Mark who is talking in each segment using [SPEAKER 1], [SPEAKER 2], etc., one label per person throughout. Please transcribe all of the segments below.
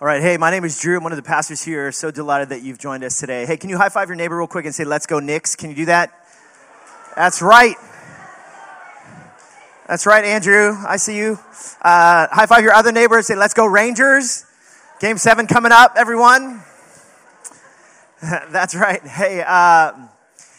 [SPEAKER 1] All right, hey, my name is Drew. I'm one of the pastors here. So delighted that you've joined us today. Hey, can you high five your neighbor real quick and say, Let's go, Knicks? Can you do that? That's right. That's right, Andrew. I see you. Uh, high five your other neighbor and say, Let's go, Rangers. Game seven coming up, everyone. That's right. Hey, uh,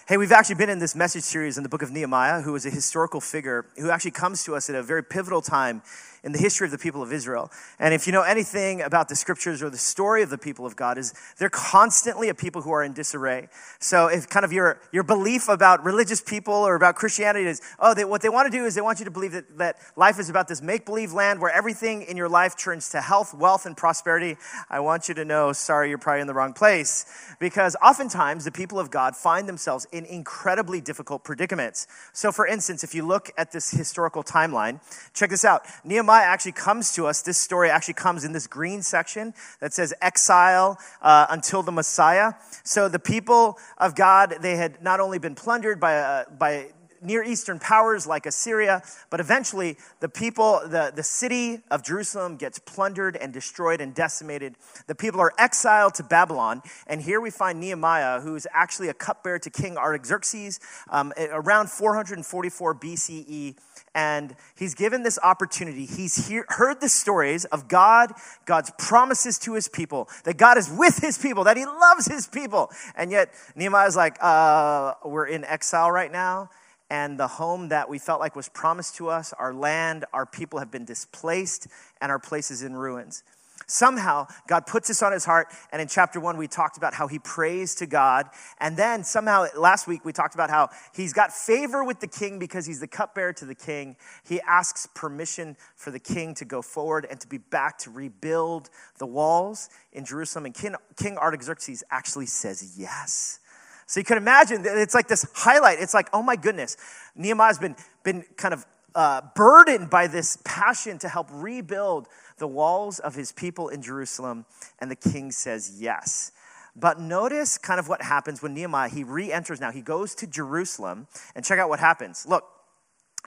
[SPEAKER 1] Hey, we've actually been in this message series in the book of Nehemiah, who is a historical figure who actually comes to us at a very pivotal time in the history of the people of Israel. And if you know anything about the scriptures or the story of the people of God, is they're constantly a people who are in disarray. So if kind of your, your belief about religious people or about Christianity is, oh, they, what they want to do is they want you to believe that, that life is about this make-believe land where everything in your life turns to health, wealth, and prosperity, I want you to know, sorry, you're probably in the wrong place. Because oftentimes the people of God find themselves in incredibly difficult predicaments. So for instance, if you look at this historical timeline, check this out. Nehemiah Actually comes to us, this story actually comes in this green section that says exile uh, until the Messiah. So the people of God, they had not only been plundered by, uh, by Near Eastern powers like Assyria, but eventually the people, the, the city of Jerusalem gets plundered and destroyed and decimated. The people are exiled to Babylon, and here we find Nehemiah, who is actually a cupbearer to King Artaxerxes um, around 444 BCE and he's given this opportunity. He's hear, heard the stories of God, God's promises to his people, that God is with his people, that he loves his people. And yet, Nehemiah's like, uh, we're in exile right now, and the home that we felt like was promised to us, our land, our people have been displaced, and our place is in ruins. Somehow, God puts this on his heart. And in chapter one, we talked about how he prays to God. And then somehow, last week, we talked about how he's got favor with the king because he's the cupbearer to the king. He asks permission for the king to go forward and to be back to rebuild the walls in Jerusalem. And King, king Artaxerxes actually says yes. So you can imagine, it's like this highlight. It's like, oh my goodness, Nehemiah's been, been kind of uh, burdened by this passion to help rebuild the walls of his people in Jerusalem, and the king says yes. But notice kind of what happens when Nehemiah, he re enters now. He goes to Jerusalem, and check out what happens. Look,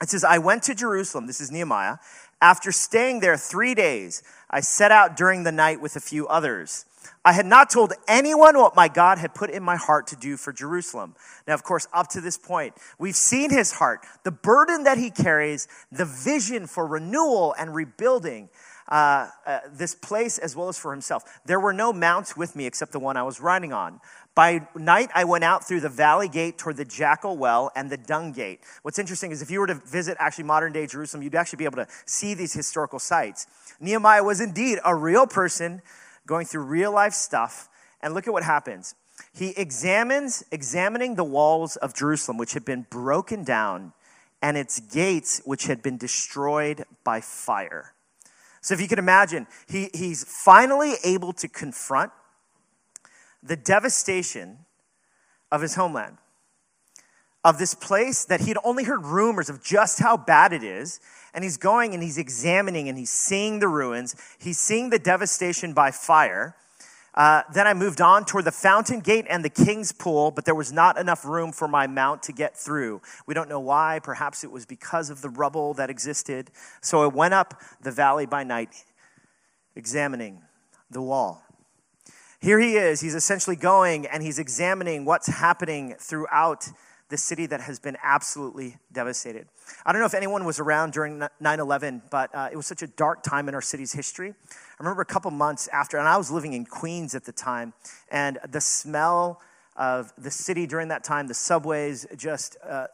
[SPEAKER 1] it says, I went to Jerusalem, this is Nehemiah. After staying there three days, I set out during the night with a few others. I had not told anyone what my God had put in my heart to do for Jerusalem. Now, of course, up to this point, we've seen his heart, the burden that he carries, the vision for renewal and rebuilding uh, uh, this place as well as for himself. There were no mounts with me except the one I was riding on. By night, I went out through the valley gate toward the jackal well and the dung gate. What's interesting is if you were to visit actually modern day Jerusalem, you'd actually be able to see these historical sites. Nehemiah was indeed a real person going through real life stuff. And look at what happens. He examines, examining the walls of Jerusalem, which had been broken down, and its gates, which had been destroyed by fire. So if you can imagine, he, he's finally able to confront the devastation of his homeland, of this place that he'd only heard rumors of just how bad it is. And he's going and he's examining and he's seeing the ruins. He's seeing the devastation by fire. Uh, then I moved on toward the fountain gate and the king's pool, but there was not enough room for my mount to get through. We don't know why. Perhaps it was because of the rubble that existed. So I went up the valley by night, examining the wall. Here he is. He's essentially going and he's examining what's happening throughout the city that has been absolutely devastated. I don't know if anyone was around during 9 11, but uh, it was such a dark time in our city's history. I remember a couple months after, and I was living in Queens at the time, and the smell of the city during that time, the subways, just uh,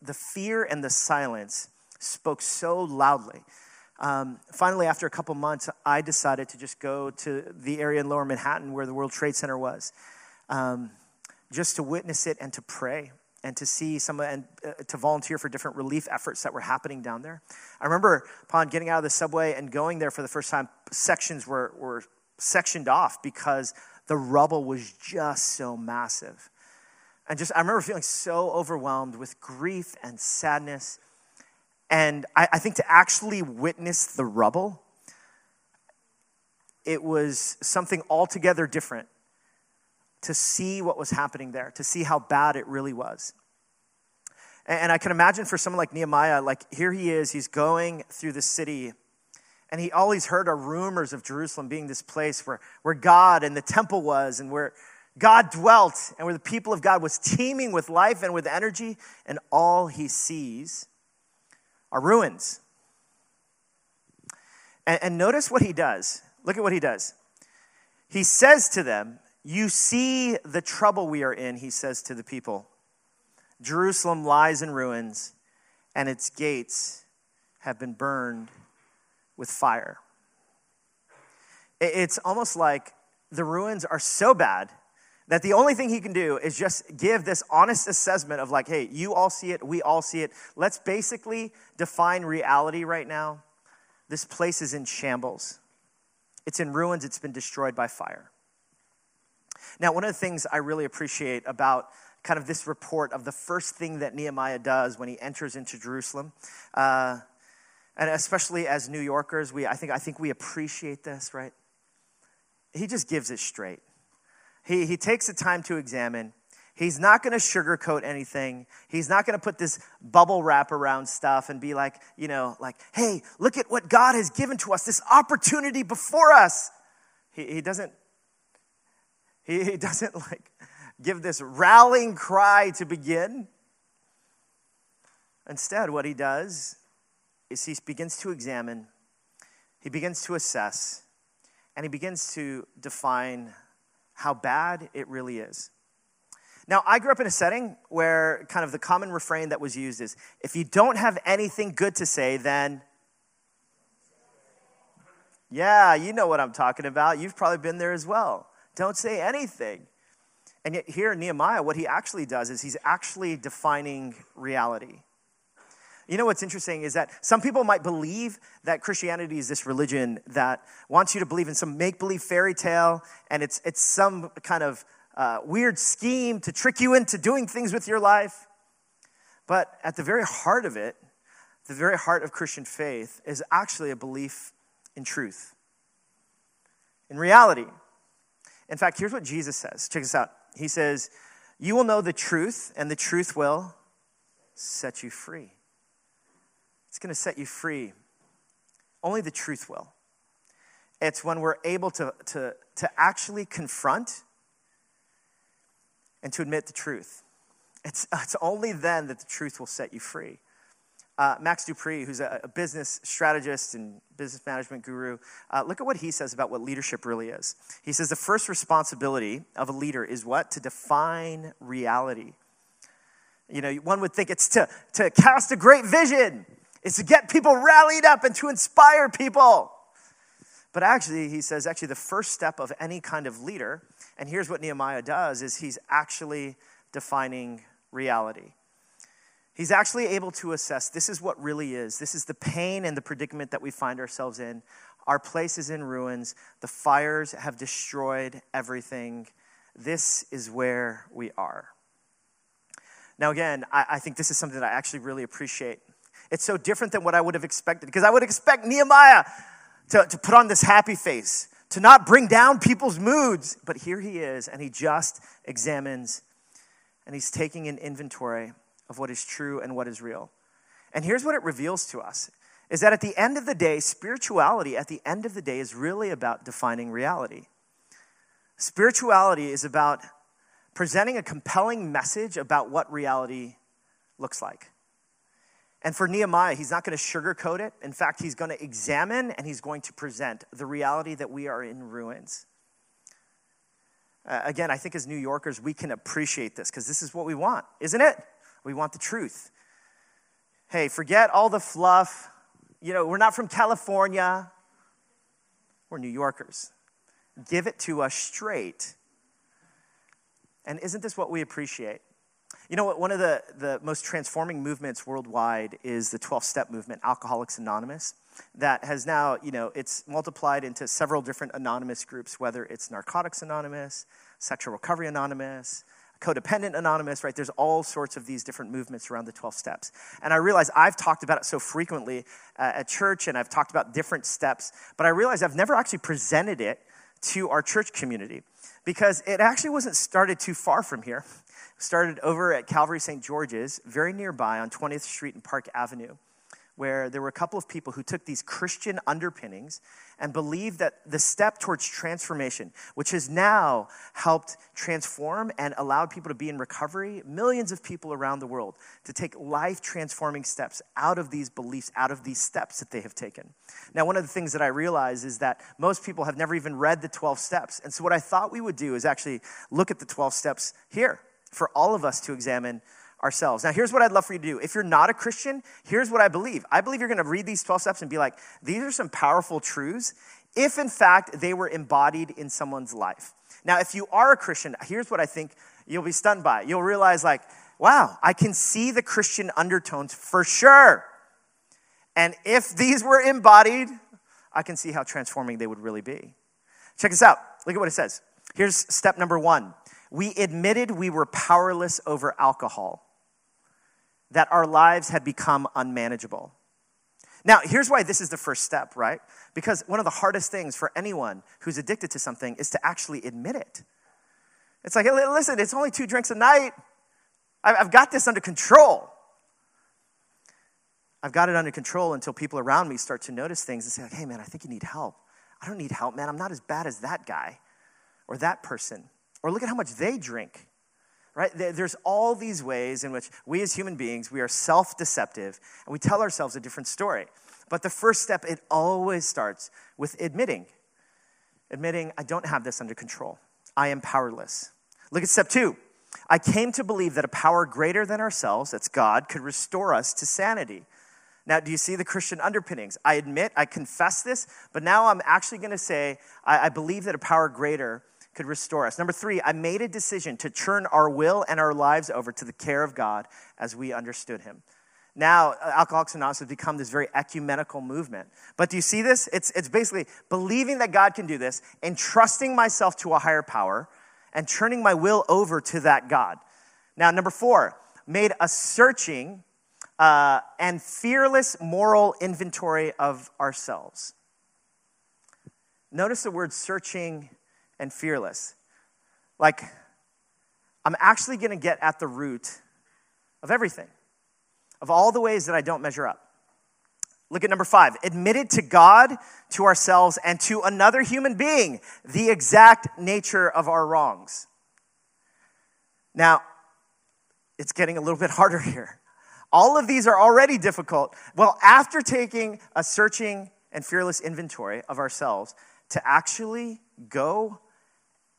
[SPEAKER 1] the fear and the silence spoke so loudly. Um, finally, after a couple months, I decided to just go to the area in lower Manhattan where the World Trade Center was, um, just to witness it and to pray and to see some and uh, to volunteer for different relief efforts that were happening down there. I remember upon getting out of the subway and going there for the first time, sections were, were sectioned off because the rubble was just so massive. And just I remember feeling so overwhelmed with grief and sadness. And I, I think to actually witness the rubble, it was something altogether different to see what was happening there, to see how bad it really was. And I can imagine for someone like Nehemiah, like here he is, he's going through the city And he always heard are rumors of Jerusalem being this place where, where God and the temple was and where God dwelt and where the people of God was teeming with life and with energy. And all he sees are ruins. And, and notice what he does. Look at what he does. He says to them, You see the trouble we are in, he says to the people. Jerusalem lies in ruins, and its gates have been burned with fire. It's almost like the ruins are so bad that the only thing he can do is just give this honest assessment of, like, hey, you all see it, we all see it. Let's basically define reality right now. This place is in shambles, it's in ruins, it's been destroyed by fire. Now, one of the things I really appreciate about kind of this report of the first thing that Nehemiah does when he enters into Jerusalem. Uh, and especially as New Yorkers, we, I, think, I think we appreciate this, right? He just gives it straight. He, he takes the time to examine. He's not going to sugarcoat anything. He's not going to put this bubble wrap around stuff and be like, you know, like, hey, look at what God has given to us, this opportunity before us. He, he doesn't, he, he doesn't like give this rallying cry to begin. Instead, what he does is he begins to examine, he begins to assess, and he begins to define how bad it really is. Now, I grew up in a setting where kind of the common refrain that was used is if you don't have anything good to say, then. Yeah, you know what I'm talking about. You've probably been there as well. Don't say anything. And yet, here in Nehemiah, what he actually does is he's actually defining reality. You know what's interesting is that some people might believe that Christianity is this religion that wants you to believe in some make believe fairy tale and it's, it's some kind of uh, weird scheme to trick you into doing things with your life. But at the very heart of it, the very heart of Christian faith is actually a belief in truth, in reality. In fact, here's what Jesus says. Check this out. He says, You will know the truth, and the truth will set you free. It's going to set you free. Only the truth will. It's when we're able to, to, to actually confront and to admit the truth. It's, it's only then that the truth will set you free. Uh, Max De Pree, who's a, a, business strategist and business management guru, uh, look at what he says about what leadership really is. He says the first responsibility of a leader is what? To define reality. You know, one would think it's to, to cast a great vision, it's to get people rallied up and to inspire people. But actually, he says, actually, the first step of any kind of leader, and here's what Nehemiah does, is he's actually defining reality. He's actually able to assess this is what really is. This is the pain and the predicament that we find ourselves in. Our place is in ruins. The fires have destroyed everything. This is where we are. Now, again, I, I think this is something that I actually really appreciate it's so different than what I would have expected because I would expect Nehemiah to, to put on this happy face, to not bring down people's moods. But here he is, and he just examines and he's taking an inventory of what is true and what is real. And here's what it reveals to us is that at the end of the day, spirituality at the end of the day is really about defining reality. Spirituality is about presenting a compelling message about what reality looks like. And for Nehemiah, he's not going to sugarcoat it. In fact, he's going to examine and he's going to present the reality that we are in ruins. Uh, again, I think as New Yorkers, we can appreciate this because this is what we want, isn't it? We want the truth. Hey, forget all the fluff. You know, we're not from California, we're New Yorkers. Give it to us straight. And isn't this what we appreciate? You know what? One of the, the most transforming movements worldwide is the 12 step movement, Alcoholics Anonymous, that has now, you know, it's multiplied into several different anonymous groups, whether it's Narcotics Anonymous, Sexual Recovery Anonymous, Codependent Anonymous, right? There's all sorts of these different movements around the 12 steps. And I realize I've talked about it so frequently uh, at church and I've talked about different steps, but I realize I've never actually presented it to our church community because it actually wasn't started too far from here started over at Calvary St. George's, very nearby on 20th Street and Park Avenue, where there were a couple of people who took these Christian underpinnings and believed that the step towards transformation, which has now helped transform and allowed people to be in recovery, millions of people around the world, to take life transforming steps out of these beliefs, out of these steps that they have taken. Now, one of the things that I realize is that most people have never even read the 12 steps. And so, what I thought we would do is actually look at the 12 steps here for all of us to examine ourselves. Now, here's what I'd love for you to do. If you're not a Christian, here's what I believe. I believe you're going to read these 12 steps and be like, these are some powerful truths if, in fact, they were embodied in someone's life. Now, if you are a Christian, here's what I think you'll be stunned by. You'll realize, like, wow, I can see the Christian undertones for sure. And if these were embodied, I can see how transforming they would really be. Check this out. Look at what it says. Here's step number one. We admitted we were powerless over alcohol that our lives had become unmanageable. Now, here's why this is the first step, right? Because one of the hardest things for anyone who's addicted to something is to actually admit it. It's like, hey, listen, it's only two drinks a night. I've got this under control. I've got it under control until people around me start to notice things and say, like, hey, man, I think you need help. I don't need help, man. I'm not as bad as that guy or that person. Or look at how much they drink right? There's all these ways in which we as human beings, we are self deceptive and we tell ourselves a different story. But the first step, it always starts with admitting. Admitting, I don't have this under control. I am powerless. Look at step two. I came to believe that a power greater than ourselves, that's God, could restore us to sanity. Now, do you see the Christian underpinnings? I admit, I confess this, but now I'm actually going to say, I, I, believe that a power greater could restore us. Number three, I made a decision to turn our will and our lives over to the care of God as we understood Him. Now, uh, Alcoholics Anonymous has become this very ecumenical movement. But do you see this? It's, it's basically believing that God can do this and trusting myself to a higher power and turning my will over to that God. Now, number four, made a searching uh, and fearless moral inventory of ourselves. Notice the word searching and fearless. Like, I'm actually going to get at the root of everything, of all the ways that I don't measure up. Look at number five admitted to God, to ourselves, and to another human being the exact nature of our wrongs. Now, it's getting a little bit harder here. All of these are already difficult. Well, after taking a searching and fearless inventory of ourselves, to actually go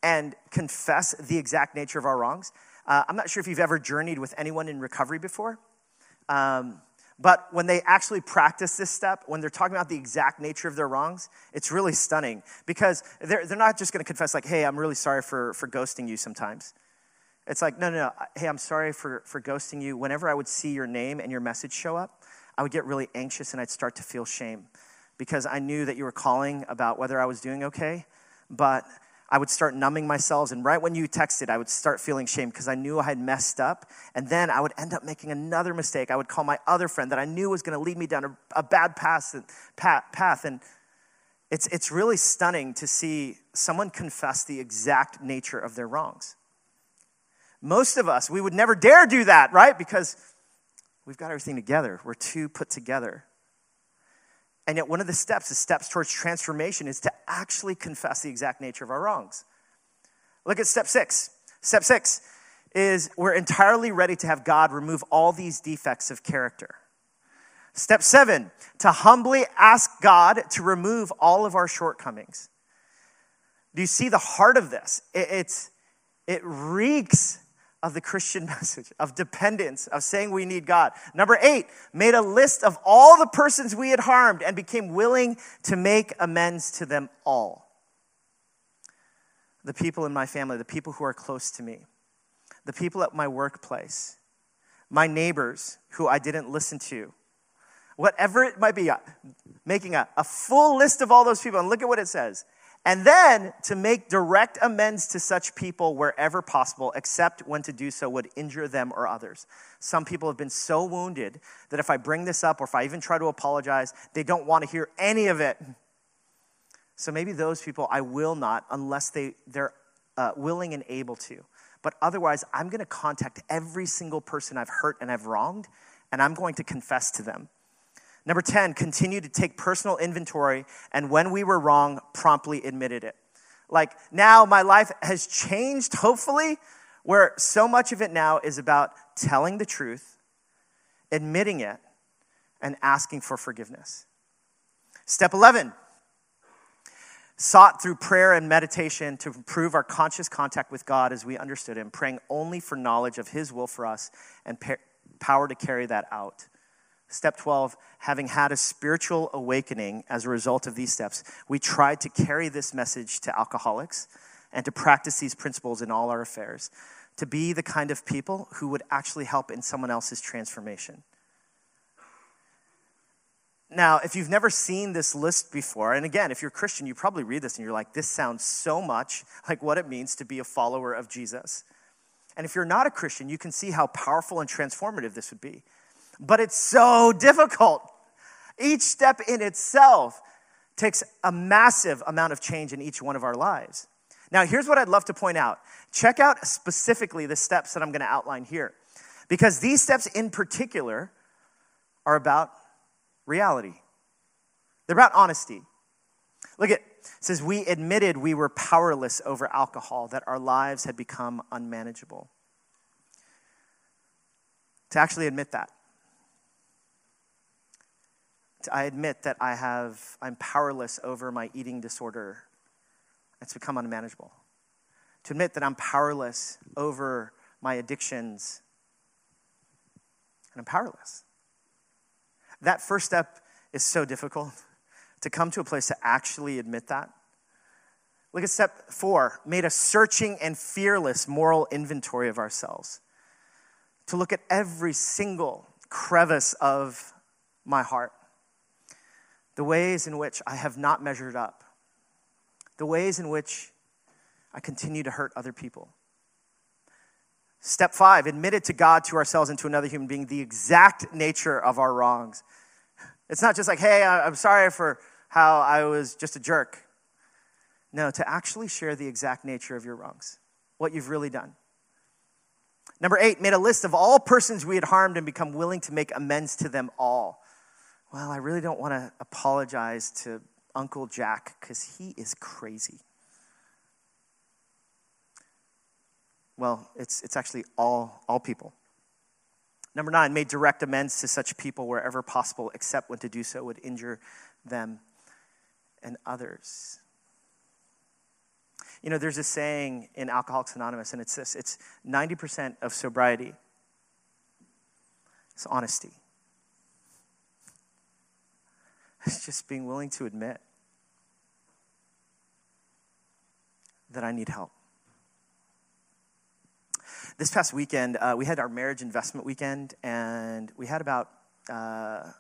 [SPEAKER 1] and confess the exact nature of our wrongs. Uh, I'm not sure if you've ever journeyed with anyone in recovery before, um, but when they actually practice this step, when they're talking about the exact nature of their wrongs, it's really stunning because they're, they're not just going to confess, like, hey, I'm really sorry for, for ghosting you sometimes. It's like, no, no, no, hey, I'm sorry for, for ghosting you. Whenever I would see your name and your message show up, I would get really anxious and I'd start to feel shame because I knew that you were calling about whether I was doing okay, but I would start numbing myself. And right when you texted, I would start feeling shame because I knew I had messed up. And then I would end up making another mistake. I would call my other friend that I knew was going to lead me down a, a bad path. path. And it's, it's really stunning to see someone confess the exact nature of their wrongs. Most of us, we would never dare do that, right? Because we've got everything together. We're too put together. And yet, one of the steps, the steps towards transformation, is to actually confess the exact nature of our wrongs. Look at step six. Step six is we're entirely ready to have God remove all these defects of character. Step seven, to humbly ask God to remove all of our shortcomings. Do you see the heart of this? It, it's, it reeks of the Christian message, of dependence, of saying we need God. Number eight, made a list of all the persons we had harmed and became willing to make amends to them all. The people in my family, the people who are close to me, the people at my workplace, my neighbors who I didn't listen to, whatever it might be, uh, making a, a full list of all those people. And look at what it says and then to make direct amends to such people wherever possible, except when to do so would injure them or others. Some people have been so wounded that if I bring this up or if I even try to apologize, they don't want to hear any of it. So maybe those people I will not unless they, they're uh, willing and able to. But otherwise, I'm going to contact every single person I've hurt and I've wronged, and I'm going to confess to them. Number 10, continue to take personal inventory and when we were wrong, promptly admitted it. Like now my life has changed, hopefully, where so much of it now is about telling the truth, admitting it, and asking for forgiveness. Step 11, sought through prayer and meditation to improve our conscious contact with God as we understood Him, praying only for knowledge of His will for us and power to carry that out. Step 12, having had a spiritual awakening as a result of these steps, we tried to carry this message to alcoholics and to practice these principles in all our affairs, to be the kind of people who would actually help in someone else's transformation. Now, if you've never seen this list before, and again, if you're a Christian, you probably read this and you're like, this sounds so much like what it means to be a follower of Jesus. And if you're not a Christian, you can see how powerful and transformative this would be. But it's so difficult. Each step in itself takes a massive amount of change in each one of our lives. Now, here's what I'd love to point out check out specifically the steps that I'm going to outline here. Because these steps in particular are about reality. They're about honesty. Look at it says we admitted we were powerless over alcohol, that our lives had become unmanageable. To actually admit that. I admit that I have I'm powerless over my eating disorder. It's become unmanageable. To admit that I'm powerless over my addictions. And I'm powerless. That first step is so difficult to come to a place to actually admit that. Look at step four made a searching and fearless moral inventory of ourselves. To look at every single crevice of my heart, the ways in which I have not measured up, the ways in which I continue to hurt other people. Step five, admitted to God, to ourselves, and to another human being the exact nature of our wrongs. It's not just like, hey, I'm sorry for how I was just a jerk. No, to actually share the exact nature of your wrongs, what you've really done. Number eight, made a list of all persons we had harmed and become willing to make amends to them all. Well, I really don't want to apologize to Uncle Jack because he is crazy. Well, it's, it's actually all, all people. Number nine, made direct amends to such people wherever possible, except when to do so would injure them and others. You know, there's a saying in Alcoholics Anonymous, and it's this it's 90% of sobriety, it's honesty. It's just being willing to admit that I need help. This past weekend, uh, we had our marriage investment weekend, and we had about uh,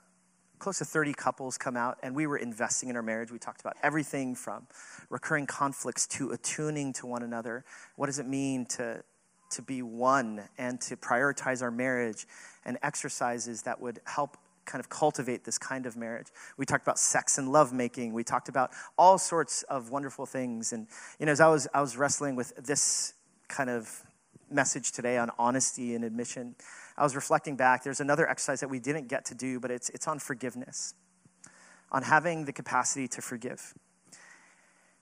[SPEAKER 1] close to 30 couples come out, and we were investing in our marriage. We talked about everything from recurring conflicts to attuning to one another. What does it mean to, to be one and to prioritize our marriage and exercises that would help kind of cultivate this kind of marriage. We talked about sex and love making. We talked about all sorts of wonderful things. And you know, as I was I was wrestling with this kind of message today on honesty and admission, I was reflecting back. There's another exercise that we didn't get to do, but it's, it's on forgiveness, on having the capacity to forgive.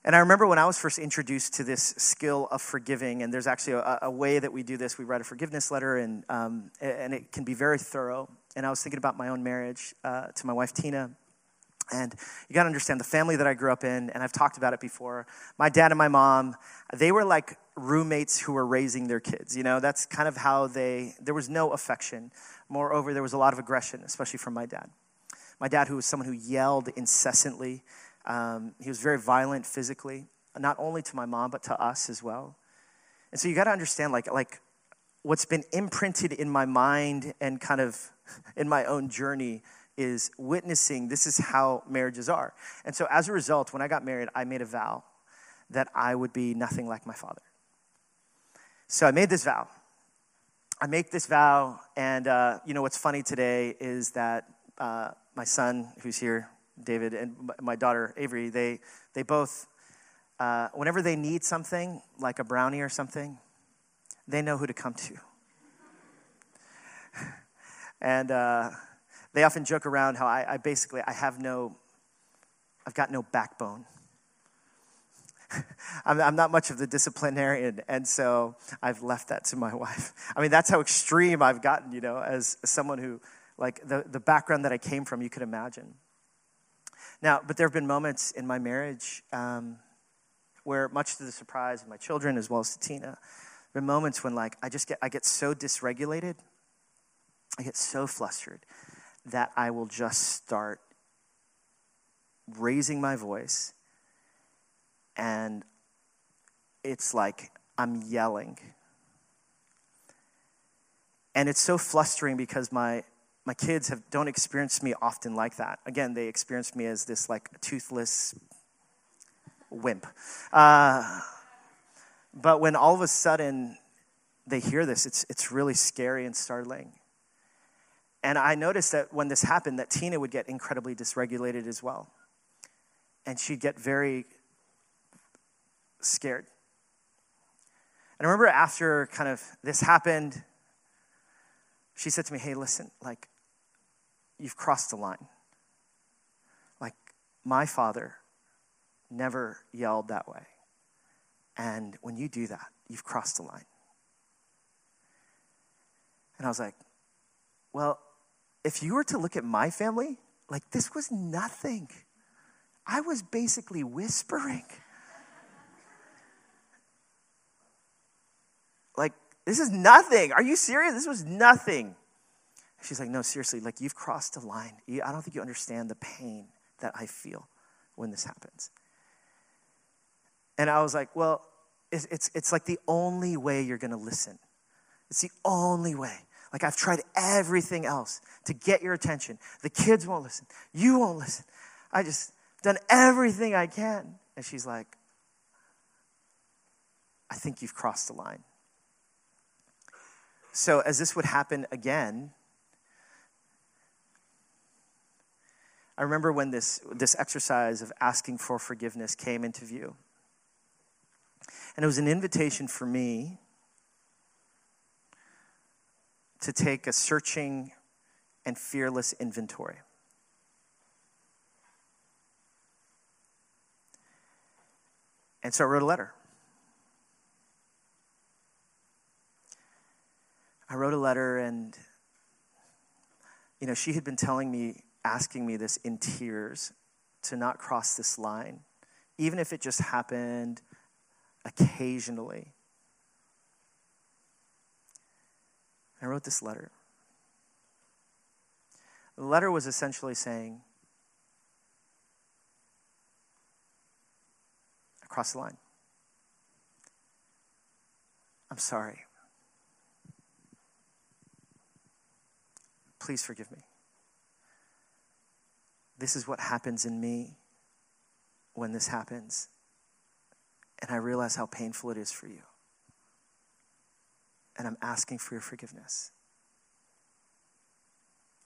[SPEAKER 1] And I remember when I was first introduced to this skill of forgiving, and there's actually a, a way that we do this. We write a forgiveness letter, and, um, and it can be very thorough. And I was thinking about my own marriage uh, to my wife, Tina. And you got to understand the family that I grew up in, and I've talked about it before. My dad and my mom, they were like roommates who were raising their kids. You know, that's kind of how they, there was no affection. Moreover, there was a lot of aggression, especially from my dad. My dad, who was someone who yelled incessantly, um, he was very violent physically, not only to my mom, but to us as well. And so you got to understand, like, like what's been imprinted in my mind and kind of in my own journey is witnessing this is how marriages are. And so as a result, when I got married, I made a vow that I would be nothing like my father. So I made this vow. I make this vow, and uh, you know what's funny today is that uh, my son, who's here, David, and my daughter Avery, they they both, uh, whenever they need something like a brownie or something, they know who to come to. and uh, they often joke around how I, I basically I have no, I've got no backbone. I'm, I'm, not much of the disciplinarian, and so I've left that to my wife. I mean, that's how extreme I've gotten, you know, as someone who, like, the, the background that I came from, you could imagine. Now, but there have been moments in my marriage um, where, much to the surprise of my children as well as Tina, there have been moments when, like, I just get, I get so dysregulated, I get so flustered that I will just start raising my voice and it's like I'm yelling. And it's so flustering because my, my kids have, don't experience me often like that. Again, they experience me as this like toothless wimp. Uh, but when all of a sudden they hear this, it's, it's really scary and startling. And I noticed that when this happened, that Tina would get incredibly dysregulated as well. And she'd get very scared. And I remember after kind of this happened, she said to me, Hey, listen, like, you've crossed the line. Like, my father never yelled that way. And when you do that, you've crossed the line. And I was like, Well, if you were to look at my family, like, this was nothing. I was basically whispering. like, this is nothing. Are you serious? This was nothing. She's like, no, seriously, like you've crossed a line. I don't think you understand the pain that I feel when this happens. And I was like, well, it's, it's, it's like the only way you're going to listen. It's the only way. Like I've tried everything else to get your attention. The kids won't listen. You won't listen. I just done everything I can. And she's like, I think you've crossed the line. So, as this would happen again, I remember when this, this exercise of asking for forgiveness came into view. And it was an invitation for me to take a searching and fearless inventory. And so I wrote a letter. I wrote a letter, and, you know, she had been telling me, asking me this in tears to not cross this line, even if it just happened occasionally. I wrote this letter. The letter was essentially saying, across the line. I'm sorry. Please forgive me. This is what happens in me when this happens. And I realize how painful it is for you. And I'm asking for your forgiveness.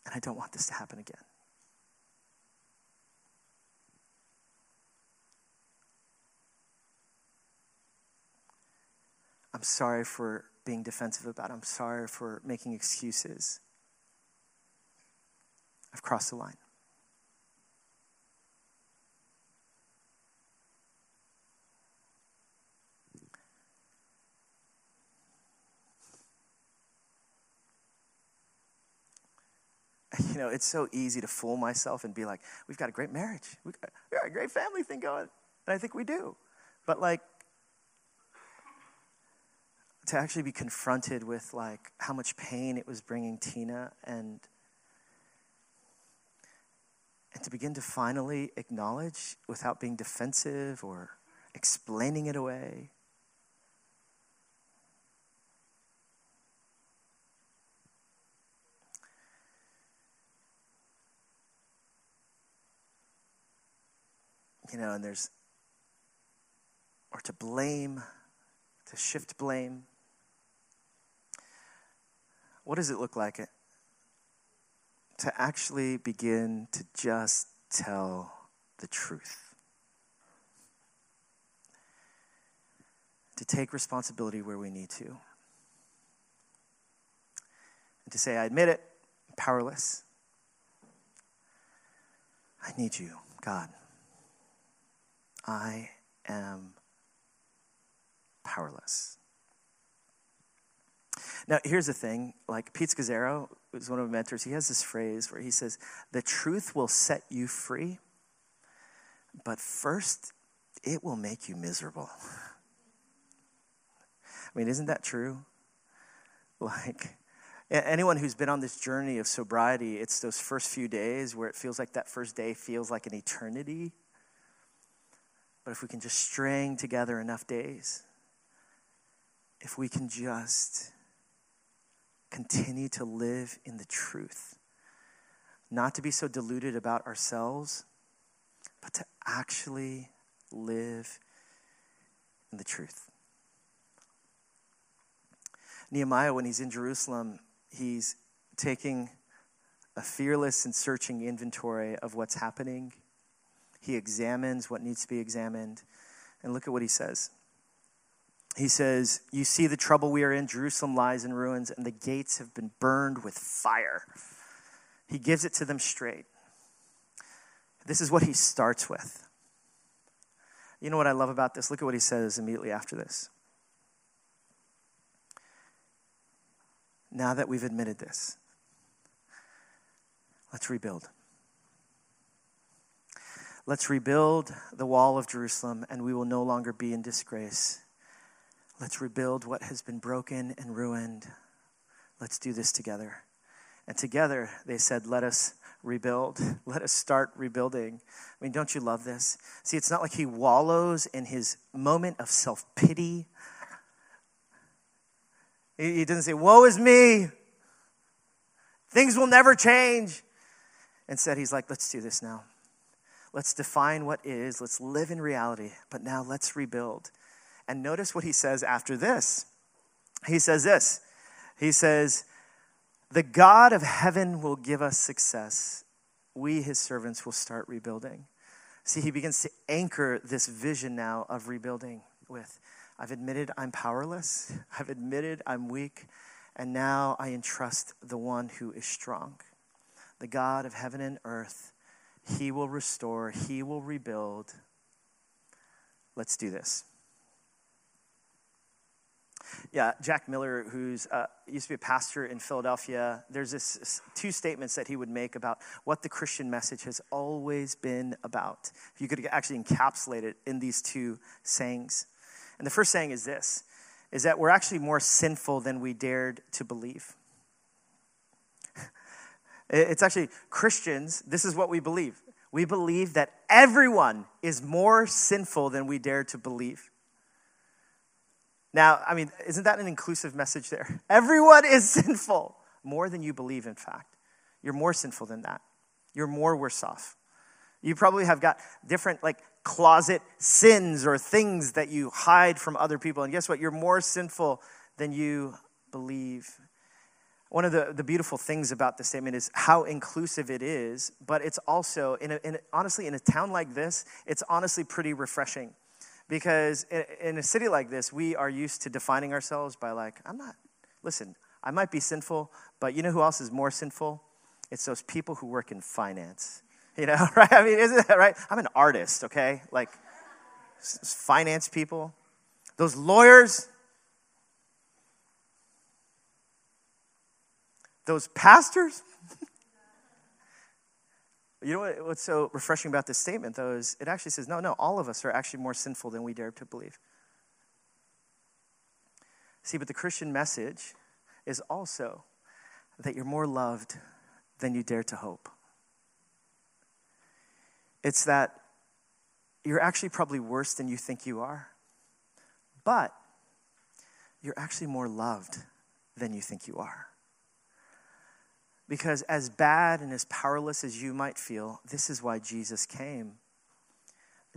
[SPEAKER 1] And I don't want this to happen again. I'm sorry for being defensive about it. I'm sorry for making excuses. I've crossed the line. You know, it's so easy to fool myself and be like, we've got a great marriage. We've got, we've got a great family thing going. And I think we do. But like, to actually be confronted with like how much pain it was bringing Tina and and to begin to finally acknowledge without being defensive or explaining it away. You know, and there's, or to blame, to shift blame. What does it look like to actually begin to just tell the truth? To take responsibility where we need to. And to say, I admit it, I'm powerless. I need you, God. I am powerless. Now, here's the thing like Pete Scazzero was one of my mentors. He has this phrase where he says, The truth will set you free, but first, it will make you miserable. I mean, isn't that true? Like, anyone who's been on this journey of sobriety, it's those first few days where it feels like that first day feels like an eternity. But if we can just string together enough days, if we can just continue to live in the truth, not to be so deluded about ourselves, but to actually live in the truth. Nehemiah, when he's in Jerusalem, he's taking a fearless and searching inventory of what's happening. He examines what needs to be examined. And look at what he says. He says, You see the trouble we are in. Jerusalem lies in ruins, and the gates have been burned with fire. He gives it to them straight. This is what he starts with. You know what I love about this? Look at what he says immediately after this. Now that we've admitted this, let's rebuild. Let's rebuild the wall of Jerusalem, and we will no longer be in disgrace. Let's rebuild what has been broken and ruined. Let's do this together. And together, they said, Let us rebuild. Let us start rebuilding. I mean, don't you love this? See, it's not like he wallows in his moment of self pity he doesn't say, Woe is me. Things will never change. Instead, he's like, Let's do this now. Let's define what is. Let's live in reality. But now let's rebuild. And notice what he says after this. He says this He says, The God of heaven will give us success. We, his servants, will start rebuilding. See, he begins to anchor this vision now of rebuilding with I've admitted I'm powerless. I've admitted I'm weak. And now I entrust the one who is strong, the God of heaven and earth. He will restore, He will rebuild. Let's do this. Yeah, Jack Miller, who's uh, used to be a pastor in Philadelphia, there's this, two statements that he would make about what the Christian message has always been about. If you could actually encapsulate it in these two sayings. And the first saying is this is that we're actually more sinful than we dared to believe. It's actually Christians, this is what we believe. We believe that everyone is more sinful than we dare to believe. Now, I mean, isn't that an inclusive message there? Everyone is sinful, more than you believe, in fact. You're more sinful than that. You're more worse off. You probably have got different, like, closet sins or things that you hide from other people. And guess what? You're more sinful than you believe. One of the, the beautiful things about this statement is how inclusive it is, but it's also, in, a, in a, honestly, in a town like this, it's honestly pretty refreshing. Because in, in a city like this, we are used to defining ourselves by, like, I'm not, listen, I might be sinful, but you know who else is more sinful? It's those people who work in finance you know, right? I mean, isn't that right? I'm an artist, okay? Like, finance people, those lawyers, those pastors. you know what, what's so refreshing about this statement, though, is it actually says, no, no, all of us are actually more sinful than we dare to believe. See, but the Christian message is also that you're more loved than you dare to hope. It's that you're actually probably worse than you think you are, but you're actually more loved than you think you are. Because as bad and as powerless as you might feel, this is why Jesus came.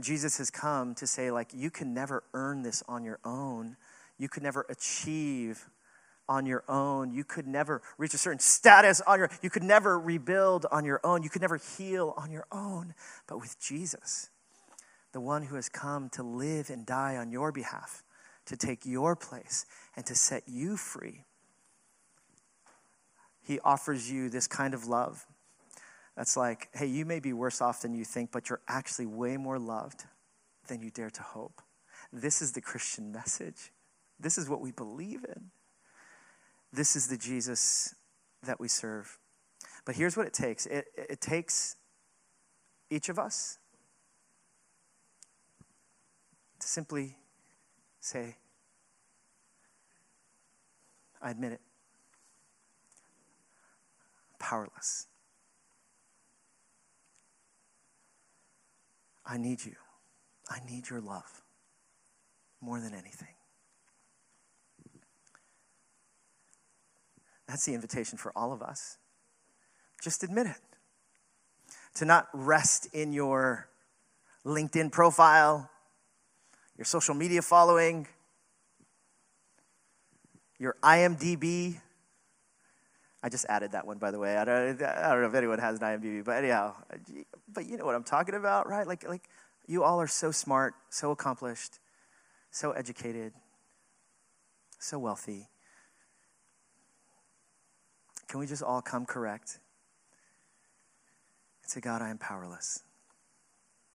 [SPEAKER 1] Jesus has come to say, like, you can never earn this on your own. You could never achieve on your own. You could never reach a certain status on your you could never rebuild on your own. You could never heal on your own. But with Jesus, the one who has come to live and die on your behalf, to take your place and to set you free, he offers you this kind of love That's like, hey, you may be worse off than you think, but you're actually way more loved than you dare to hope. This is the Christian message. This is what we believe in. This is the Jesus that we serve. But here's what it takes it, it takes each of us to simply say, I admit it. Powerless. I need you. I need your love more than anything. That's the invitation for all of us. Just admit it. To not rest in your LinkedIn profile, your social media following, your IMDb. I just added that one, by the way. I don't, I don't know if anyone has an IMDb, but anyhow, but you know what I'm talking about, right? Like, like you all are so smart, so accomplished, so educated, so wealthy. Can we just all come correct and say, God, I am powerless.